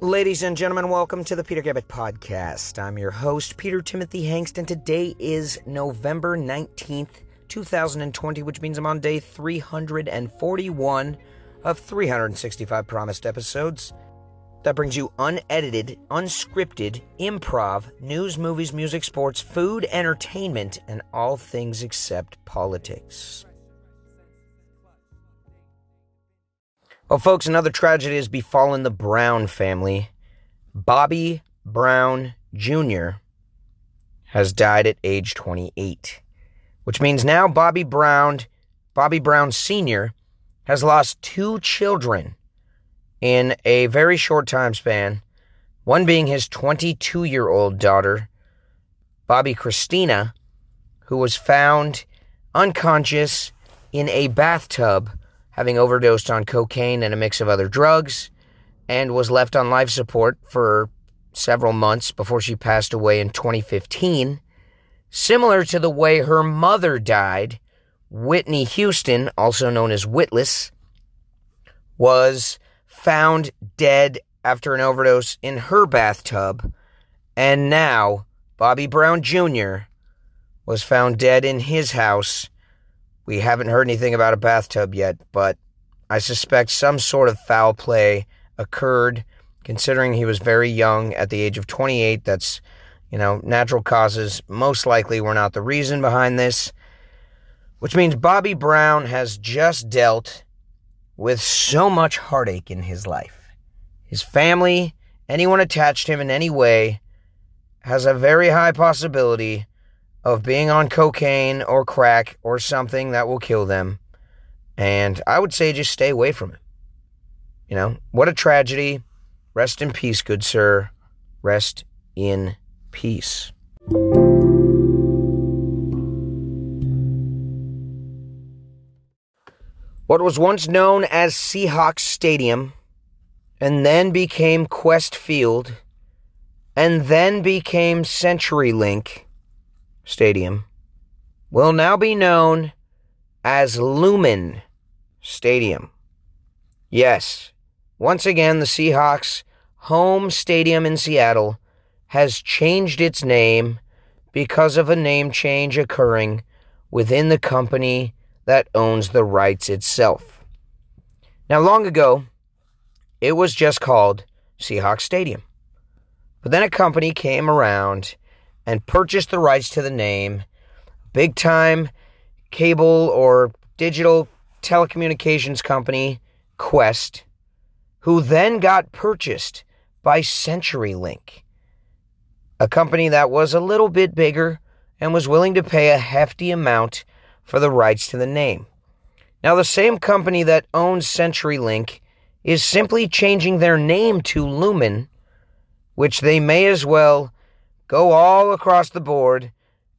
Ladies and gentlemen, welcome to the Peter Gabbett Podcast. I'm your host, Peter Timothy Hengst, and today is November 19th, 2020, which means I'm on day 341 of 365 promised episodes. That brings you unedited, unscripted, improv, news, movies, music, sports, food, entertainment, and all things except politics. Well, folks, another tragedy has befallen the Brown family. Bobby Brown Jr. has died at age 28, which means now Bobby Brown, Bobby Brown Sr., has lost two children in a very short time span, one being his 22 year old daughter, Bobbi Kristina, who was found unconscious in a bathtub having overdosed on cocaine and a mix of other drugs, and was left on life support for several months before she passed away in 2015. Similar to the way her mother died, Whitney Houston, also known as Witless, was found dead after an overdose in her bathtub, and now Bobby Brown Jr. was found dead in his house we haven't heard anything about a bathtub yet, but I suspect some sort of foul play occurred considering he was very young at the age of 28. That's, you know, natural causes most likely were not the reason behind this, which means Bobby Brown has just dealt with so much heartache in his life. His family, anyone attached to him in any way, has a very high possibility of being on cocaine or crack or something that will kill them. And I would say just stay away from it. You know, what a tragedy. Rest in peace, good sir. Rest in peace. What was once known as Seahawks Stadium and then became Qwest Field and then became CenturyLink Stadium will now be known as Lumen Stadium. Yes, once again, the Seahawks' home stadium in Seattle has changed its name because of a name change occurring within the company that owns the rights itself. Now, long ago, it was just called Seahawks Stadium. But then a company came around and purchased the rights to the name. Big time cable or digital telecommunications company, Qwest, who then got purchased by CenturyLink, a company that was a little bit bigger and was willing to pay a hefty amount for the rights to the name. Now, the same company that owns CenturyLink is simply changing their name to Lumen, which they may as well go all across the board,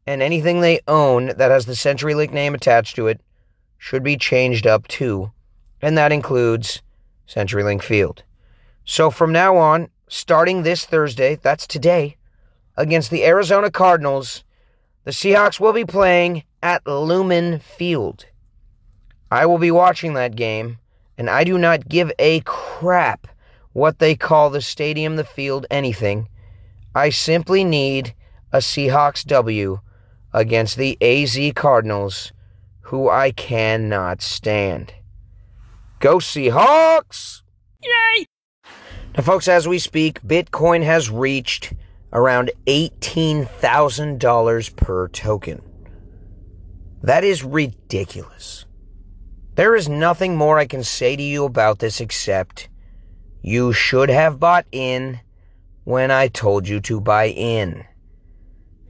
and anything they own that has the CenturyLink name attached to it should be changed up too, and that includes CenturyLink Field. So from now on, starting this Thursday, that's today, against the Arizona Cardinals, the Seahawks will be playing at Lumen Field. I will be watching that game, and I do not give a crap what they call the stadium, the field, anything. I simply need a Seahawks W against the AZ Cardinals, who I cannot stand. Go Seahawks! Yay! Now, folks, as we speak, Bitcoin has reached around $18,000 per token. That is ridiculous. There is nothing more I can say to you about this except you should have bought in when I told you to buy in.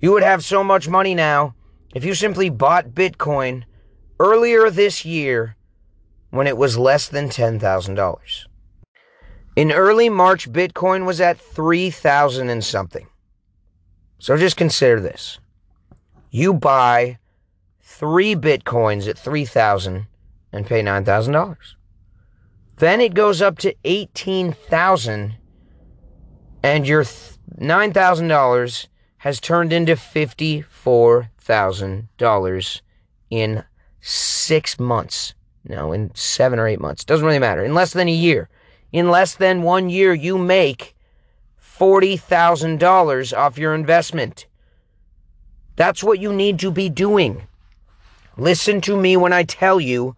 You would have so much money now if you simply bought Bitcoin earlier this year when it was less than $10,000. In early March, Bitcoin was at 3,000 and something. So just consider this. You buy three Bitcoins at 3,000 and pay $9,000. Then it goes up to 18,000 and your $9,000 has turned into $54,000 in six months. No, in seven or eight months. Doesn't really matter. In less than a year. In less than one year, you make $40,000 off your investment. That's what you need to be doing. Listen to me when I tell you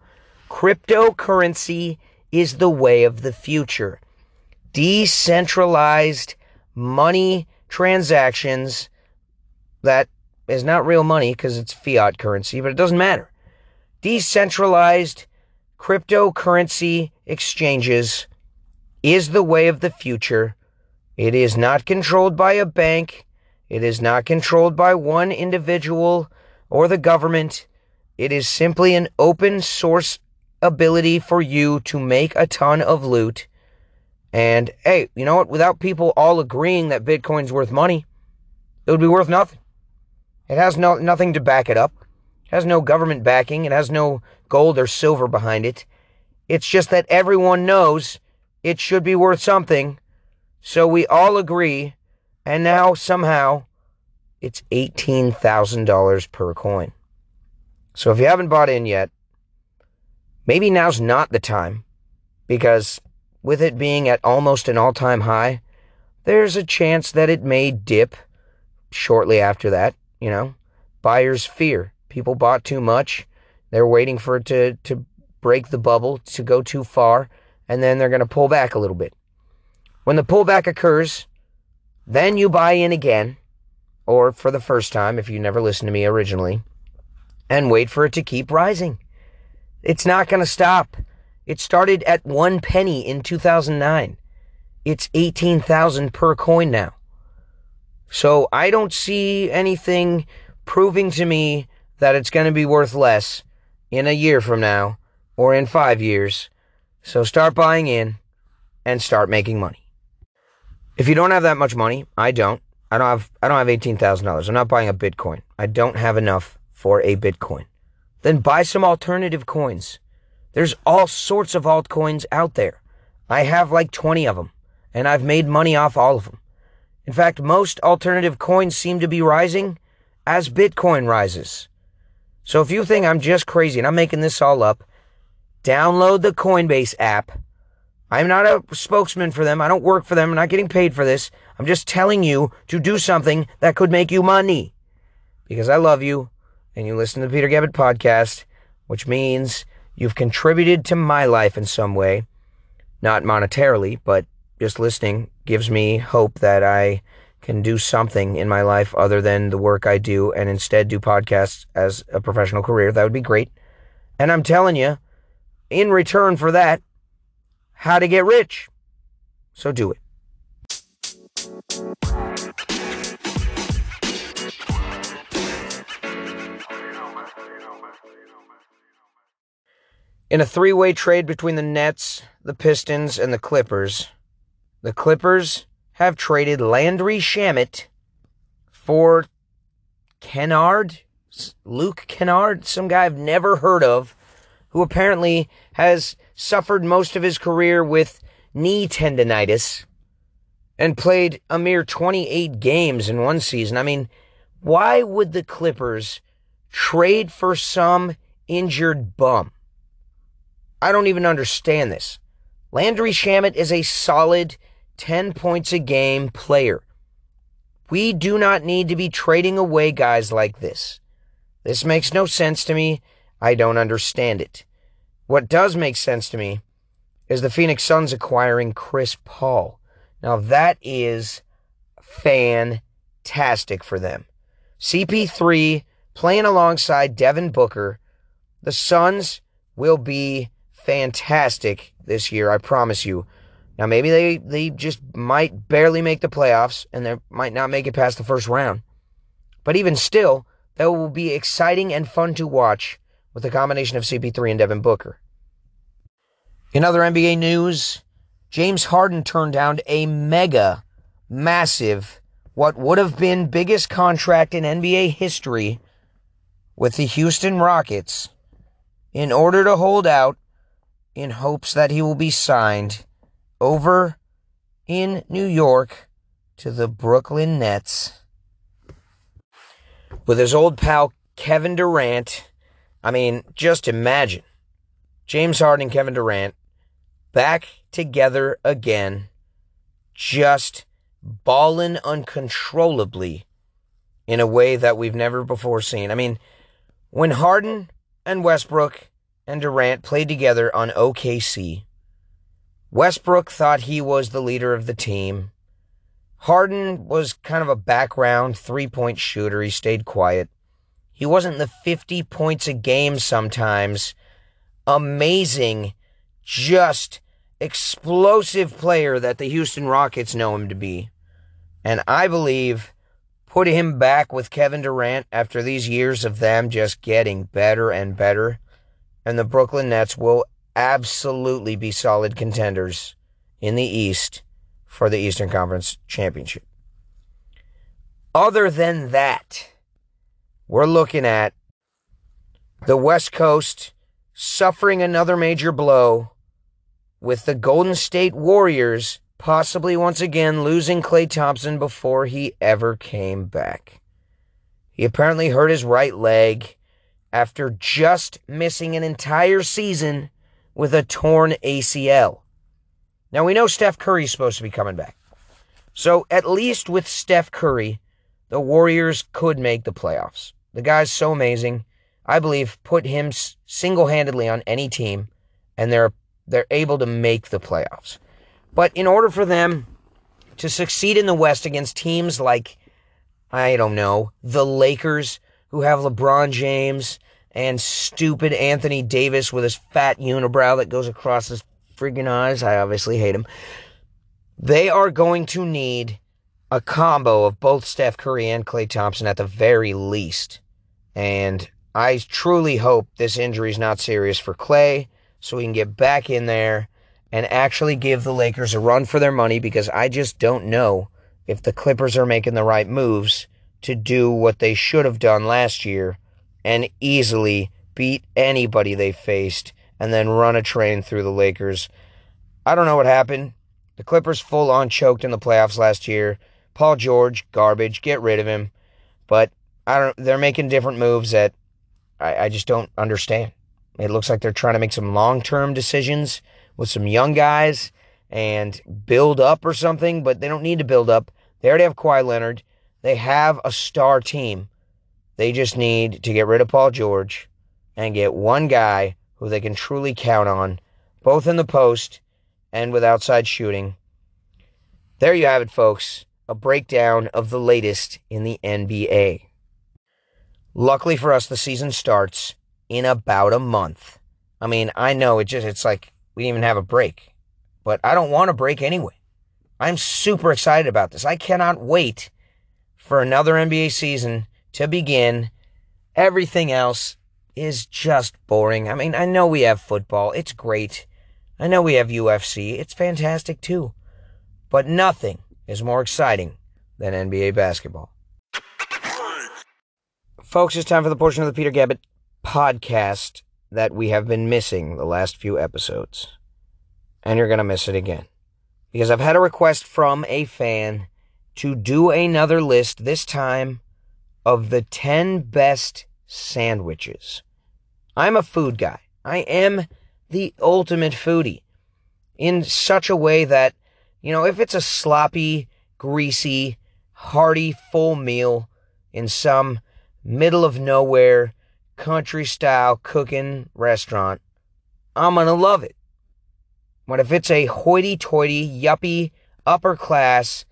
cryptocurrency is the way of the future. Decentralized money transactions that is not real money because it's fiat currency, but it doesn't matter. Decentralized cryptocurrency exchanges is the way of the future. It is not controlled by a bank. It is not controlled by one individual or the government. It is simply an open source ability for you to make a ton of loot. And hey, you know what? Without people all agreeing that Bitcoin's worth money, it would be worth nothing. It has no, nothing to back it up. It has no government backing. It has no gold or silver behind it. It's just that everyone knows it should be worth something. So we all agree. And now somehow it's $18,000 per coin. So if you haven't bought in yet, maybe now's not the time because with it being at almost an all time high, there's a chance that it may dip shortly after that. You know, buyers fear. People bought too much. They're waiting for it to, to break the bubble, to go too far, and then they're going to pull back a little bit. When the pullback occurs, then you buy in again, or for the first time if you never listened to me originally, and wait for it to keep rising. It's not going to stop. It started at one penny in 2009. It's 18,000 per coin now. So I don't see anything proving to me that it's going to be worth less in a year from now or in five years. So start buying in and start making money. If you don't have that much money, I don't. I don't have I don't have eighteen thousand dollars. I'm not buying a Bitcoin. I don't have enough for a Bitcoin. Then buy some alternative coins. There's all sorts of altcoins out there. I have like 20 of them, and I've made money off all of them. In fact, most alternative coins seem to be rising as Bitcoin rises. So if you think I'm just crazy and I'm making this all up, download the Coinbase app. I'm not a spokesman for them. I don't work for them. I'm not getting paid for this. I'm just telling you to do something that could make you money. Because I love you and you listen to the Peter Gabbett podcast, which means you've contributed to my life in some way. Not monetarily, but just listening gives me hope that I can do something in my life other than the work I do and instead do podcasts as a professional career. That would be great. And I'm telling you, in return for that, how to get rich. So do it. In a three way trade between the Nets, the Pistons, and the Clippers, the Clippers have traded Landry Shamet for Kennard, Luke Kennard, some guy I've never heard of, who apparently has suffered most of his career with knee tendonitis and played a mere 28 games in one season. I mean, why would the Clippers trade for some injured bum? I don't even understand this. Landry Shamet is a solid 10 points a game player. We do not need to be trading away guys like this. This makes no sense to me. I don't understand it. What does make sense to me is the Phoenix Suns acquiring Chris Paul. Now that is fantastic for them. CP3 playing alongside Devin Booker. The Suns will be fantastic this year, I promise you. Now maybe they, they just might barely make the playoffs and they might not make it past the first round. But even still, that will be exciting and fun to watch with the combination of CP3 and Devin Booker. In other NBA news, James Harden turned down a mega, massive, what would have been biggest contract in NBA history with the Houston Rockets in order to hold out in hopes that he will be signed over in New York to the Brooklyn Nets with his old pal Kevin Durant. I mean, just imagine James Harden and Kevin Durant back together again. Just balling uncontrollably in a way that we've never before seen. I mean, when Harden and Westbrook and Durant played together on OKC, Westbrook thought he was the leader of the team. Harden was kind of a background three point shooter. He stayed quiet. He wasn't the 50 points a game sometimes. Amazing, just explosive player that the Houston Rockets know him to be. And I believe put him back with Kevin Durant after these years of them just getting better and better. And the Brooklyn Nets will absolutely be solid contenders in the East for the Eastern Conference Championship. Other than that, we're looking at the West Coast suffering another major blow with the Golden State Warriors possibly once again losing Klay Thompson before he ever came back. He apparently hurt his right leg after just missing an entire season with a torn ACL. Now we know Steph Curry's supposed to be coming back. So at least with Steph Curry, the Warriors could make the playoffs. The guy's so amazing. I believe put him single-handedly on any team and they're they're able to make the playoffs. But in order for them to succeed in the West against teams like I don't know, the Lakers who have LeBron James and stupid Anthony Davis with his fat unibrow that goes across his freaking eyes. I obviously hate him. They are going to need a combo of both Steph Curry and Klay Thompson at the very least. And I truly hope this injury is not serious for Klay so we can get back in there and actually give the Lakers a run for their money because I just don't know if the Clippers are making the right moves to do what they should have done last year and easily beat anybody they faced and then run a train through the Lakers. I don't know what happened. The Clippers full on choked in the playoffs last year. Paul George, garbage, get rid of him. But I don't they're making different moves that I, I just don't understand. It looks like they're trying to make some long term decisions with some young guys and build up or something, but they don't need to build up. They already have Kawhi Leonard. They have a star team. They just need to get rid of Paul George and get one guy who they can truly count on, both in the post and with outside shooting. There you have it, folks. A breakdown of the latest in the NBA. Luckily for us, the season starts in about a month. I mean, I know it just, it's like we didn't even have a break, but I don't want a break anyway. I'm super excited about this. I cannot wait for another NBA season to begin. Everything else is just boring. I mean, I know we have football. It's great. I know we have UFC. It's fantastic too. But nothing is more exciting than NBA basketball. Folks, it's time for the portion of the Peter Gabbett podcast that we have been missing the last few episodes. And you're going to miss it again. Because I've had a request from a fan to do another list, this time of the 10 best sandwiches. I'm a food guy. I am the ultimate foodie in such a way that, you know, if it's a sloppy, greasy, hearty, full meal in some middle of nowhere, country style cooking restaurant, I'm to love it. But if it's a hoity toity, yuppie, upper class,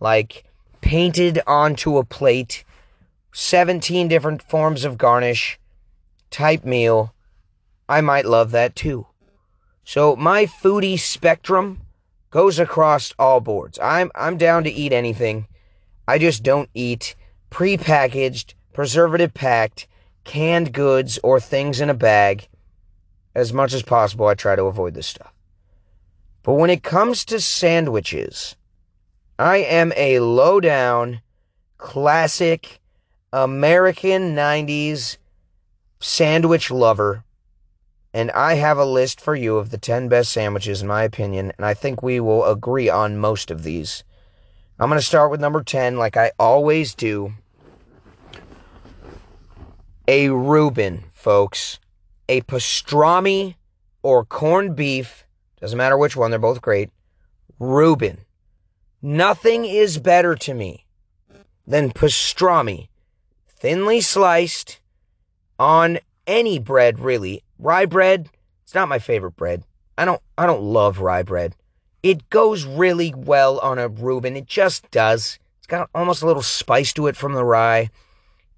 like painted onto a plate, 17 different forms of garnish, type meal, I might love that too. So my foodie spectrum goes across all boards. I'm I'm down to eat anything. I just don't eat prepackaged, preservative packed, canned goods or things in a bag. As much as possible, I try to avoid this stuff. But when it comes to sandwiches, I am a low down, classic, American 90s sandwich lover, and I have a list for you of the 10 best sandwiches, in my opinion, and I think we will agree on most of these. I'm going to start with number 10, like I always do. A Reuben, folks. A pastrami or corned beef, doesn't matter which one, they're both great. Reuben. Nothing is better to me than pastrami, thinly sliced on any bread, really. Rye bread, it's not my favorite bread. I don't I don't love rye bread. It goes really well on a Reuben. It just does. It's got almost a little spice to it from the rye.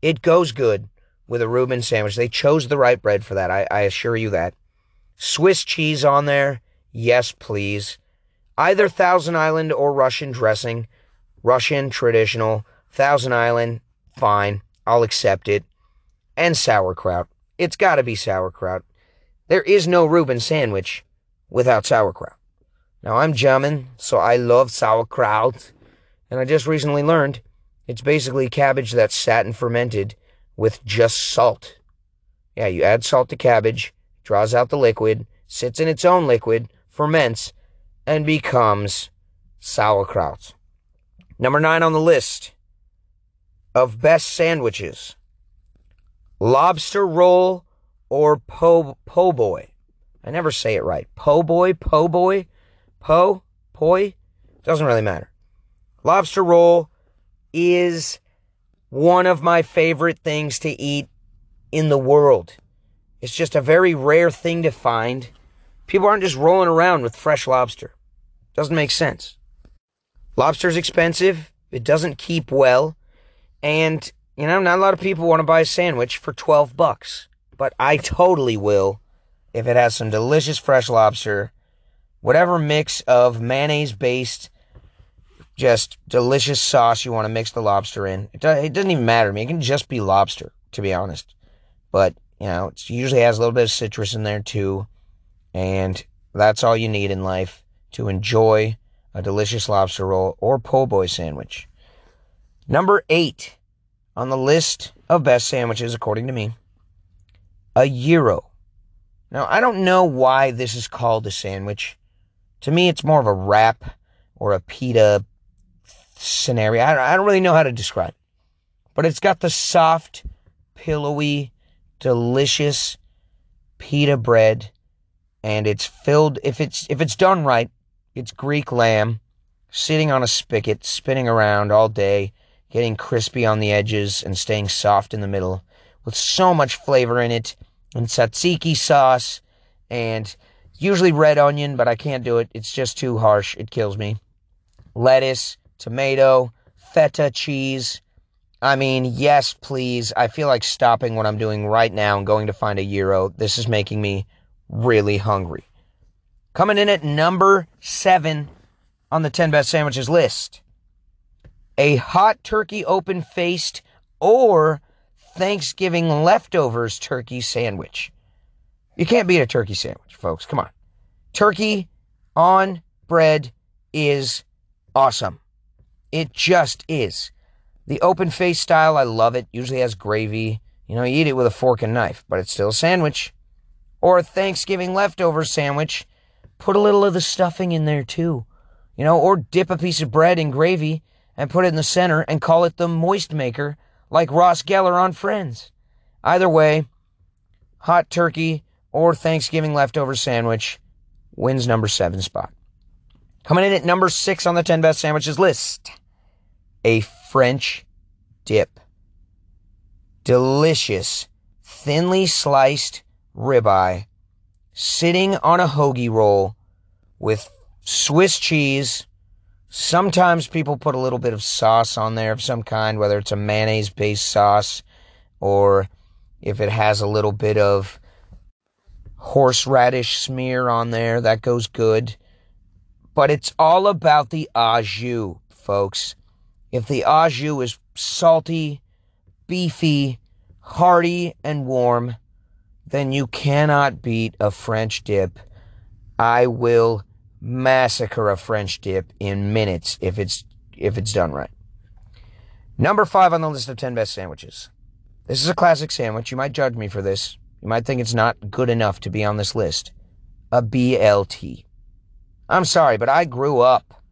It goes good with a Reuben sandwich. They chose the right bread for that. I, I assure you that. Swiss cheese on there. Yes, please. Either Thousand Island or Russian dressing. Russian, traditional. Thousand Island, fine. I'll accept it. And sauerkraut. It's got to be sauerkraut. There is no Reuben sandwich without sauerkraut. Now, I'm German, so I love sauerkraut. And I just recently learned it's basically cabbage that's sat and fermented with just salt. Yeah, you add salt to cabbage, draws out the liquid, sits in its own liquid, ferments, and becomes sauerkraut. Number nine on the list of best sandwiches lobster roll or po, po boy. I never say it right. Po boy, po boy, po, poi. Doesn't really matter. Lobster roll is one of my favorite things to eat in the world. It's just a very rare thing to find. People aren't just rolling around with fresh lobster. Doesn't make sense. Lobster's expensive. It doesn't keep well. And, you know, not a lot of people want to buy a sandwich for 12 bucks. But I totally will if it has some delicious fresh lobster, whatever mix of mayonnaise based, just delicious sauce you want to mix the lobster in. It, it doesn't even matter to me. It can just be lobster, to be honest. But, you know, it usually has a little bit of citrus in there too. And that's all you need in life to enjoy a delicious lobster roll or po' boy sandwich. Number eight on the list of best sandwiches, according to me, a gyro. Now, I don't know why this is called a sandwich. To me, it's more of a wrap or a pita scenario. I don't really know how to describe it. But it's got the soft, pillowy, delicious pita bread and it's filled if it's if it's done right it's greek lamb sitting on a spigot spinning around all day getting crispy on the edges and staying soft in the middle with so much flavor in it and tzatziki sauce and usually red onion but i can't do it it's just too harsh it kills me lettuce tomato feta cheese I mean, yes, please. I feel like stopping what I'm doing right now and going to find a gyro. This is making me really hungry. Coming in at number seven on the 10 best sandwiches list a hot turkey open faced or Thanksgiving leftovers turkey sandwich. You can't beat a turkey sandwich, folks. Come on. Turkey on bread is awesome. It just is. The open face style, I love it. Usually has gravy. You know, you eat it with a fork and knife, but it's still a sandwich or a Thanksgiving leftover sandwich, put a little of the stuffing in there too. You know, or dip a piece of bread in gravy and put it in the center and call it the moist maker like Ross Geller on Friends. Either way, hot turkey or Thanksgiving leftover sandwich wins number seven spot. Coming in at number six on the 10 best sandwiches list, a French dip. Delicious, thinly sliced ribeye sitting on a hoagie roll with Swiss cheese. Sometimes people put a little bit of sauce on there of some kind, whether it's a mayonnaise based sauce or if it has a little bit of horseradish smear on there, that goes good. But it's all about the au jus, folks. If the au jus is salty, beefy, hearty, and warm, then you cannot beat a French dip. I will massacre a French dip in minutes if it's if it's done right. Number five on the list of 10 best sandwiches. This is a classic sandwich. You might judge me for this. You might think it's not good enough to be on this list. A BLT. I'm sorry, but I grew up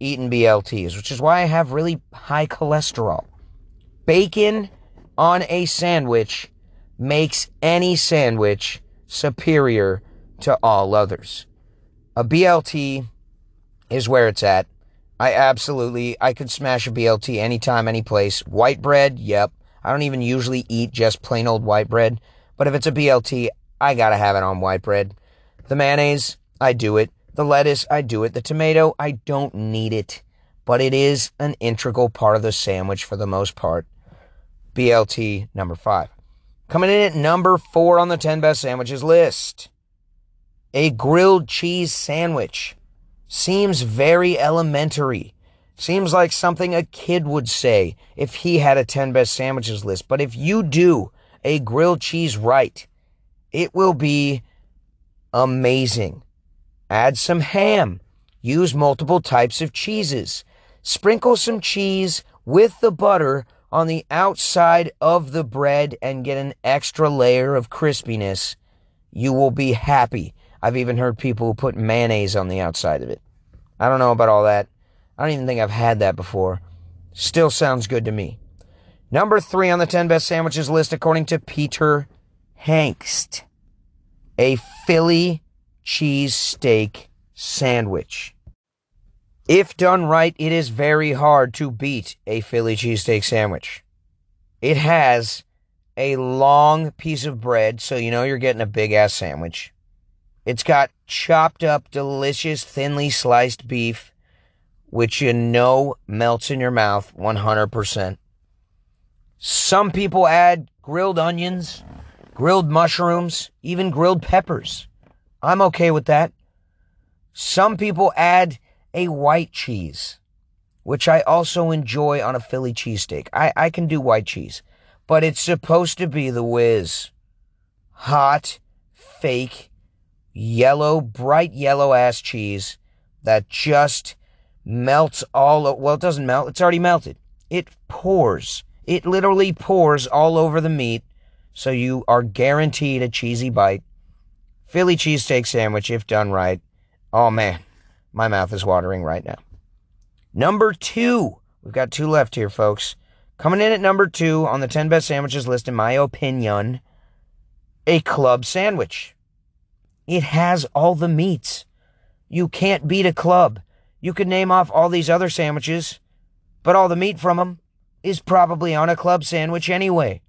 eating BLTs, which is why I have really high cholesterol. Bacon on a sandwich makes any sandwich superior to all others. A BLT is where it's at. I absolutely, I could smash a BLT anytime, any place. White bread, yep. I don't even usually eat just plain old white bread. But if it's a BLT, I gotta have it on white bread. The mayonnaise, I do it. The lettuce, I do it. The tomato, I don't need it. But it is an integral part of the sandwich for the most part. BLT number five. Coming in at number four on the 10 best sandwiches list. A grilled cheese sandwich. Seems very elementary. Seems like something a kid would say if he had a 10 best sandwiches list. But if you do a grilled cheese right, it will be amazing. Add some ham. Use multiple types of cheeses. Sprinkle some cheese with the butter on the outside of the bread and get an extra layer of crispiness. You will be happy. I've even heard people who put mayonnaise on the outside of it. I don't know about all that. I don't even think I've had that before. Still sounds good to me. Number three on the 10 best sandwiches list, according to Peter Hankst, a Philly cheese steak sandwich. If done right, it is very hard to beat a Philly cheesesteak sandwich. It has a long piece of bread, so you know you're getting a big ass sandwich. It's got chopped up, delicious, thinly sliced beef, which you know melts in your mouth 100%. Some people add grilled onions, grilled mushrooms, even grilled peppers. I'm okay with that. Some people add a white cheese, which I also enjoy on a Philly cheesesteak. I, I can do white cheese, but it's supposed to be the whiz. Hot, fake, yellow, bright yellow ass cheese that just melts all, well, it doesn't melt, it's already melted. It pours it literally pours all over the meat, so you are guaranteed a cheesy bite. Philly cheesesteak sandwich, if done right. Oh man, my mouth is watering right now. Number two, we've got two left here, folks. Coming in at number two on the 10 best sandwiches list, in my opinion, a club sandwich. It has all the meats. You can't beat a club. You could name off all these other sandwiches, but all the meat from them is probably on a club sandwich anyway.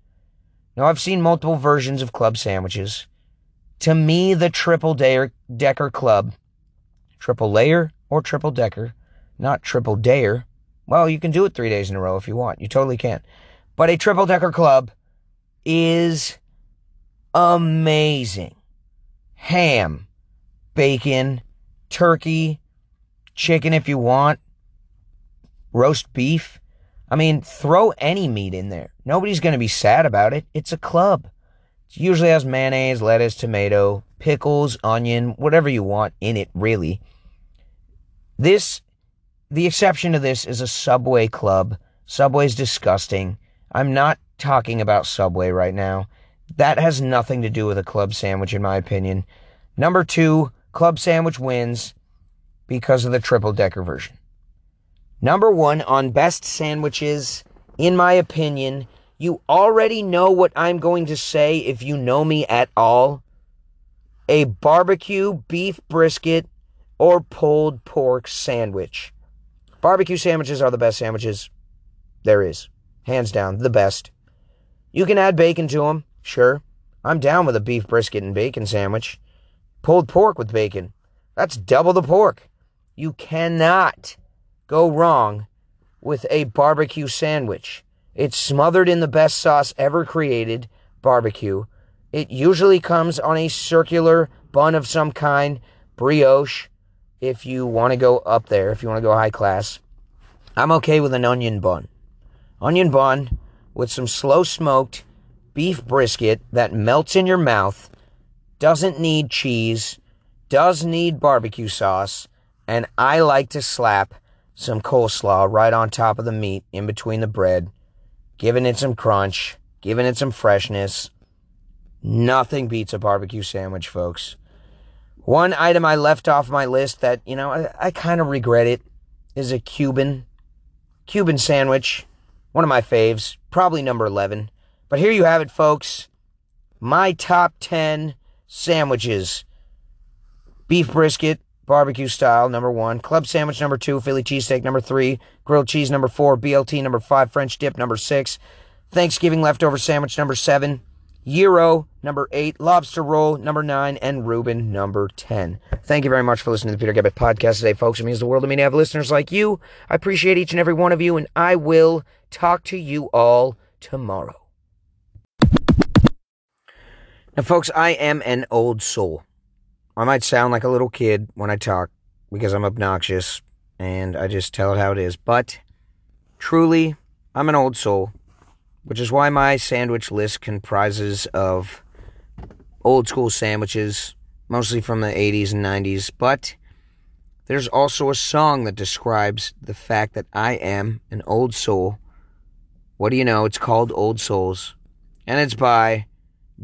Now, I've seen multiple versions of club sandwiches. To me, the triple decker club, triple layer or triple decker, not triple dayer. Well, you can do it three days in a row if you want. You totally can. But a triple decker club is amazing. Ham, bacon, turkey, chicken if you want, roast beef, I mean, throw any meat in there. Nobody's going to be sad about it. It's a club. It usually has mayonnaise, lettuce, tomato, pickles, onion, whatever you want in it, really. This, the exception to this is a Subway club. Subway's disgusting. I'm not talking about Subway right now. That has nothing to do with a club sandwich, in my opinion. Number two, club sandwich wins because of the triple decker version. Number one on best sandwiches, in my opinion, you already know what I'm going to say if you know me at all. A barbecue beef brisket or pulled pork sandwich. Barbecue sandwiches are the best sandwiches there is. Hands down, the best. You can add bacon to them, sure. I'm down with a beef brisket and bacon sandwich. Pulled pork with bacon. That's double the pork. You cannot go wrong with a barbecue sandwich. It's smothered in the best sauce ever created, barbecue. It usually comes on a circular bun of some kind, brioche, if you want to go up there, if you want to go high class. I'm okay with an onion bun. Onion bun with some slow smoked beef brisket that melts in your mouth, doesn't need cheese, does need barbecue sauce, and I like to slap some coleslaw right on top of the meat in between the bread, giving it some crunch, giving it some freshness. Nothing beats a barbecue sandwich, folks. One item I left off my list that, you know, I, I kind of regret it is a Cuban. Cuban sandwich. One of my faves. Probably number 11. But here you have it, folks. My top 10 sandwiches beef brisket, barbecue style, number one. Club sandwich, number two. Philly cheesesteak, number three. Grilled cheese, number four. BLT, number five. French dip, number six. Thanksgiving leftover sandwich, number seven. Gyro, number eight. Lobster roll, number nine. And Reuben, number 10. Thank you very much for listening to the Peter Gabbett podcast today, folks. It means the world to me to have listeners like you. I appreciate each and every one of you, and I will talk to you all tomorrow. Now, folks, I am an old soul. I might sound like a little kid when I talk because I'm obnoxious and I just tell it how it is. But truly, I'm an old soul, which is why my sandwich list comprises of old school sandwiches, mostly from the 80s and 90s. But there's also a song that describes the fact that I am an old soul. What do you know? It's called Old Souls, and it's by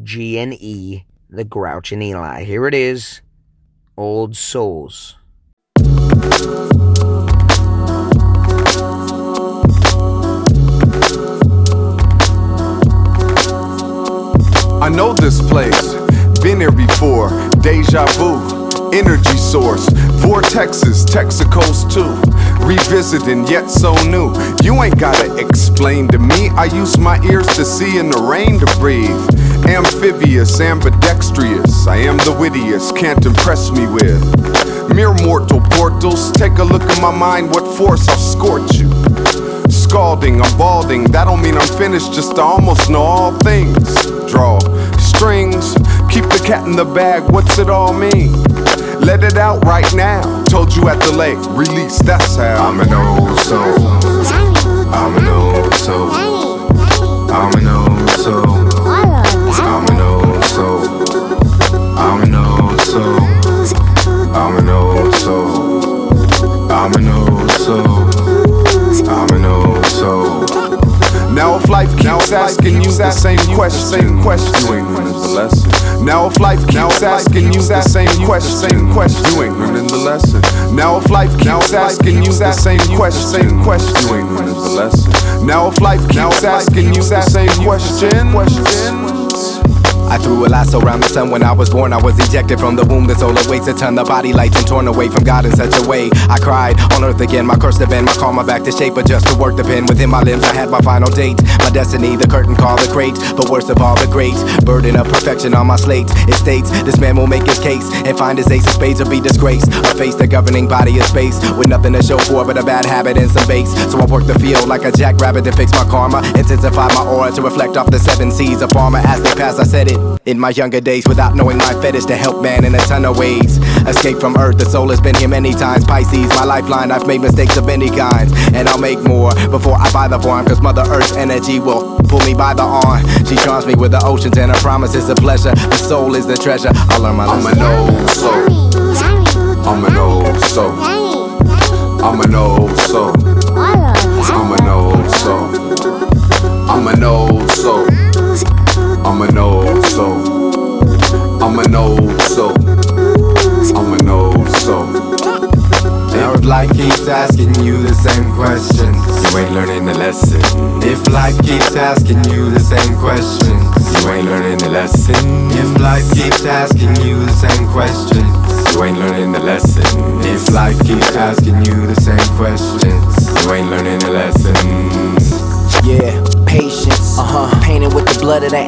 G and E, the Grouch and Eligh. Here it is, Old Souls. I know this place, been here before, deja vu. Energy source, vortexes, Texacos too. Revisiting, yet so new. You ain't gotta explain to me. I use my ears to see and the rain to breathe. Amphibious, ambidextrous. I am the wittiest, can't impress me with. Mere mortal portals, take a look at my mind, what force I'll scorch you. Scalding, I'm balding, that don't mean I'm finished, just to almost know all things. Draw strings, keep the cat in the bag, what's it all mean? Let it out right now. Told you at the lake, release, that's how. I'm an old soul. I'm an old soul. I'm an old soul. Now if life keeps asking you the same question, same question, you ain't learning the lesson. Now if life keeps asking you the same question, same question, you ain't learning the lesson. Now if life keeps asking you the same question, same question, you ain't learning the lesson. Now if life keeps asking you the same question, questions. I threw a lasso around the sun when I was born. I was ejected from the womb. The soul awaits a ton. The body lights and torn away from God in such a way. I cried on earth again. My curse to bend. My karma back to shape. But just to work the pen within my limbs. I had my final date. My destiny, the curtain call the great. But worst of all, the great. Burden of perfection on my slate. It states this man will make his case and find his ace of spades or be disgraced. Or face the governing body of space with nothing to show for but a bad habit and some base. So I work the field like a jackrabbit to fix my karma. Intensify my aura to reflect off the seven seas. A farmer as they pass, I said it in my younger days without knowing my fetish to help man in a ton of ways. Escape from earth, the soul has been here many times. Pisces, my lifeline, I've made mistakes of many kinds. And I'll make more before I buy the farm, cause Mother Earth's energy will pull me by the arm. She charms me with the oceans and her promise is a pleasure. The soul is the treasure. I'll learn my I'm an old soul. I'm an old soul. I'm an old soul.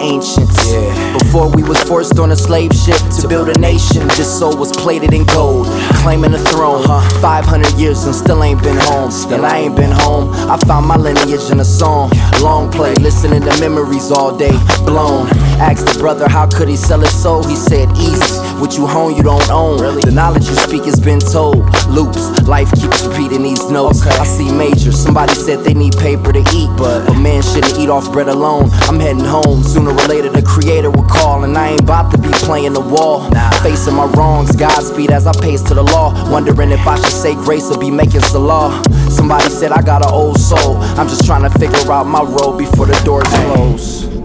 Ancients. Yeah. Before we was forced on a slave ship to build a nation, this soul was plated in gold, claiming the throne. 500 years and still ain't been home. And I ain't been home. I found my lineage in a song. Long play, listening to memories all day. Blown. Asked the brother how could he sell his soul. He said, Easy. What you hone, you don't own. The knowledge you speak has been told. Loops. Life keeps repeating these notes. I see major. Somebody said they need paper to eat, but a man shouldn't eat off bread alone. I'm heading home. Sooner or later, the creator will call, and I ain't about to be playing the wall. Facing my wrongs, Godspeed as I pace to the law. Wondering if I should say grace or be making salah. Somebody said I got an old soul. I'm just trying to figure out my role before the doors close.